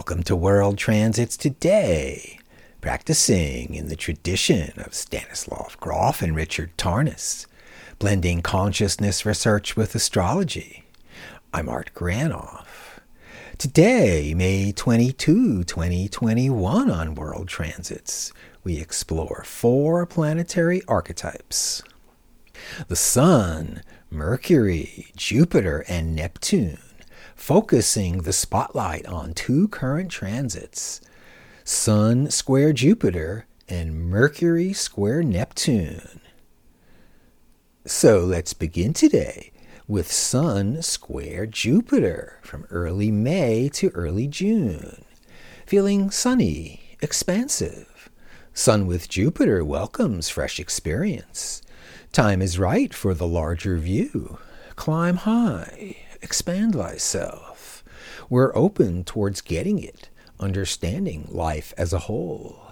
Welcome to World Transits Today, practicing in the tradition of Stanislav Grof and Richard Tarnas, blending consciousness research with astrology. I'm Art Granoff. Today, May 22, 2021, on World Transits, we explore four planetary archetypes the Sun, Mercury, Jupiter, and Neptune focusing the spotlight on two current transits Sun square Jupiter and Mercury square Neptune. So let's begin today with Sun square Jupiter from early May to early June. Feeling sunny, expansive. Sun with Jupiter welcomes fresh experience. Time is right for the larger view. Climb high, expand thyself. We're open towards getting it, understanding life as a whole.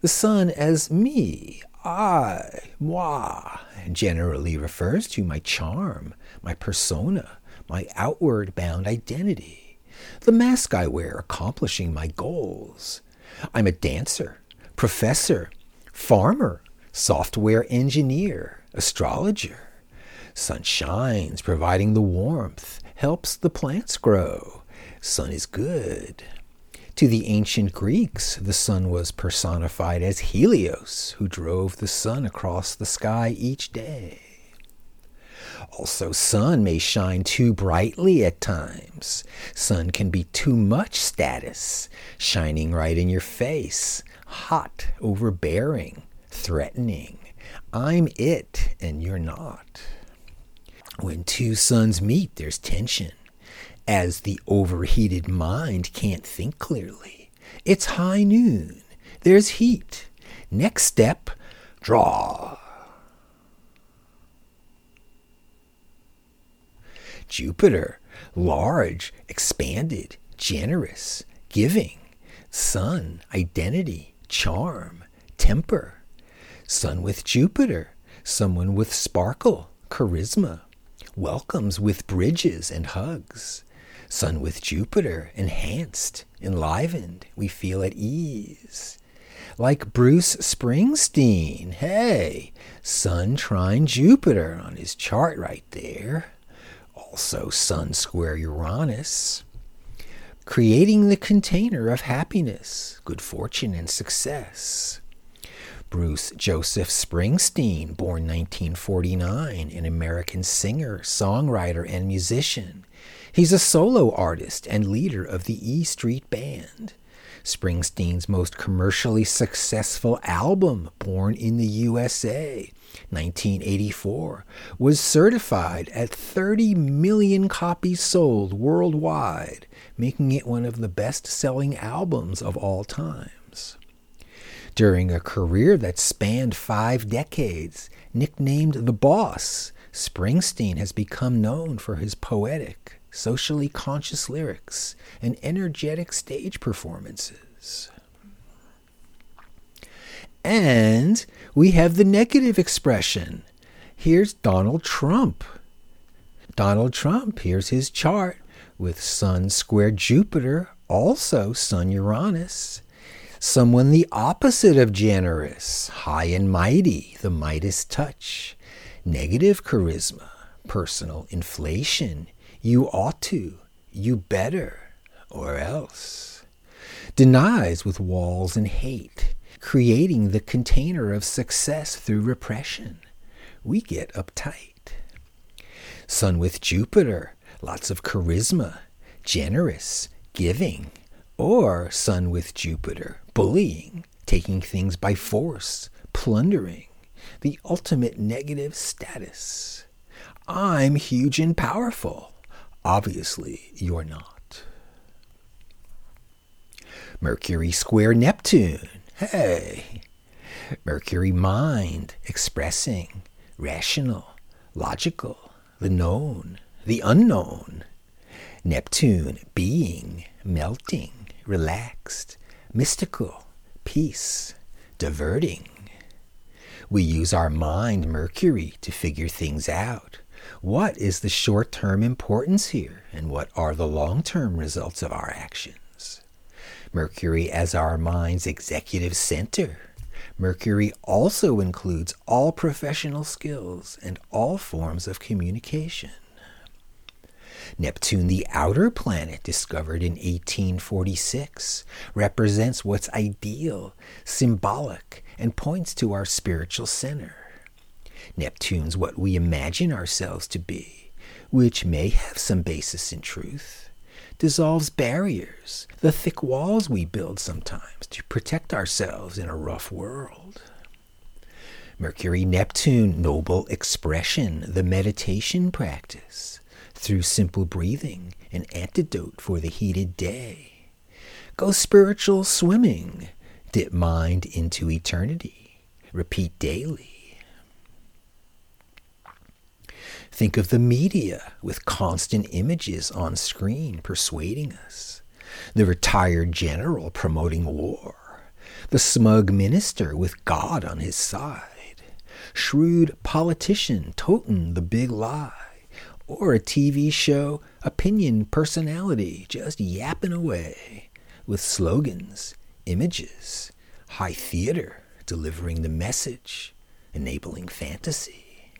The sun as me, I, moi, generally refers to my charm, my persona, my outward bound identity, the mask I wear accomplishing my goals. I'm a dancer, professor, farmer, software engineer, astrologer. Sun shines, providing the warmth, helps the plants grow. Sun is good. To the ancient Greeks, the sun was personified as Helios, who drove the sun across the sky each day. Also, sun may shine too brightly at times. Sun can be too much status, shining right in your face, hot, overbearing, threatening. I'm it and you're not. When two suns meet, there's tension, as the overheated mind can't think clearly. It's high noon, there's heat. Next step, draw. Jupiter, large, expanded, generous, giving. Sun, identity, charm, temper. Sun with Jupiter, someone with sparkle, charisma, welcomes with bridges and hugs. Sun with Jupiter, enhanced, enlivened, we feel at ease. Like Bruce Springsteen, hey, Sun trine Jupiter on his chart right there. Also, Sun square Uranus. Creating the container of happiness, good fortune, and success. Bruce Joseph Springsteen, born 1949, an American singer, songwriter, and musician. He's a solo artist and leader of the E Street Band. Springsteen's most commercially successful album, Born in the USA, 1984, was certified at 30 million copies sold worldwide, making it one of the best selling albums of all times. During a career that spanned five decades, nicknamed the Boss, Springsteen has become known for his poetic, socially conscious lyrics and energetic stage performances. And we have the negative expression. Here's Donald Trump. Donald Trump, here's his chart with Sun square Jupiter, also Sun Uranus someone the opposite of generous, high and mighty, the Midas touch, negative charisma, personal inflation, you ought to, you better, or else. Denies with walls and hate, creating the container of success through repression. We get uptight. Sun with Jupiter, lots of charisma, generous, giving, or Sun with Jupiter, bullying, taking things by force, plundering, the ultimate negative status. I'm huge and powerful. Obviously, you're not. Mercury square Neptune. Hey. Mercury mind, expressing, rational, logical, the known, the unknown. Neptune, being, melting, relaxed, mystical, peace, diverting. We use our mind, Mercury, to figure things out. What is the short term importance here, and what are the long term results of our actions? Mercury as our mind's executive center. Mercury also includes all professional skills and all forms of communication. Neptune, the outer planet discovered in 1846, represents what's ideal, symbolic, and points to our spiritual center. Neptune's what we imagine ourselves to be, which may have some basis in truth, dissolves barriers, the thick walls we build sometimes to protect ourselves in a rough world. Mercury Neptune, noble expression, the meditation practice, through simple breathing, an antidote for the heated day. Go spiritual swimming, dip mind into eternity, repeat daily. Think of the media with constant images on screen persuading us. The retired general promoting war. The smug minister with God on his side. Shrewd politician toting the big lie. Or a TV show opinion personality just yapping away with slogans, images, high theater delivering the message, enabling fantasy.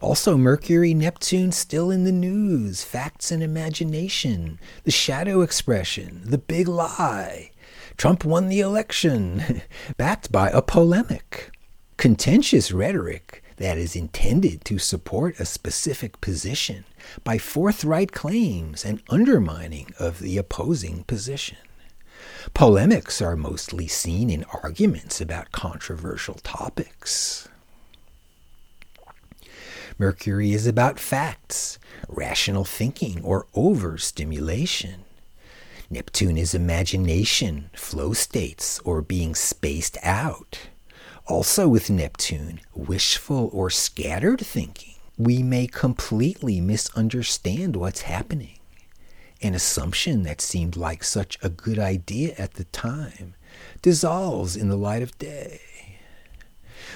Also, Mercury, Neptune still in the news, facts and imagination, the shadow expression, the big lie. Trump won the election, backed by a polemic. Contentious rhetoric that is intended to support a specific position by forthright claims and undermining of the opposing position. Polemics are mostly seen in arguments about controversial topics. Mercury is about facts, rational thinking, or overstimulation. Neptune is imagination, flow states, or being spaced out. Also, with Neptune, wishful or scattered thinking. We may completely misunderstand what's happening. An assumption that seemed like such a good idea at the time dissolves in the light of day.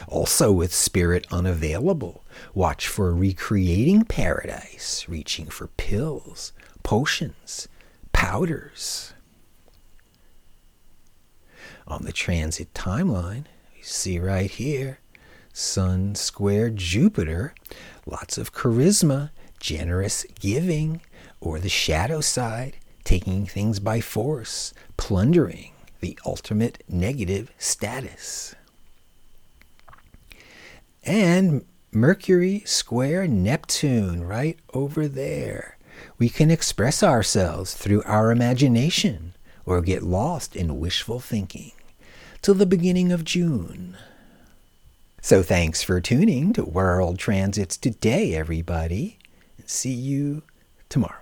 Also, with spirit unavailable, watch for recreating paradise, reaching for pills, potions, powders. On the transit timeline, see right here. Sun square Jupiter, lots of charisma, generous giving, or the shadow side, taking things by force, plundering, the ultimate negative status. And Mercury square Neptune right over there. We can express ourselves through our imagination or get lost in wishful thinking till the beginning of June. So thanks for tuning to World Transits Today, everybody. See you tomorrow.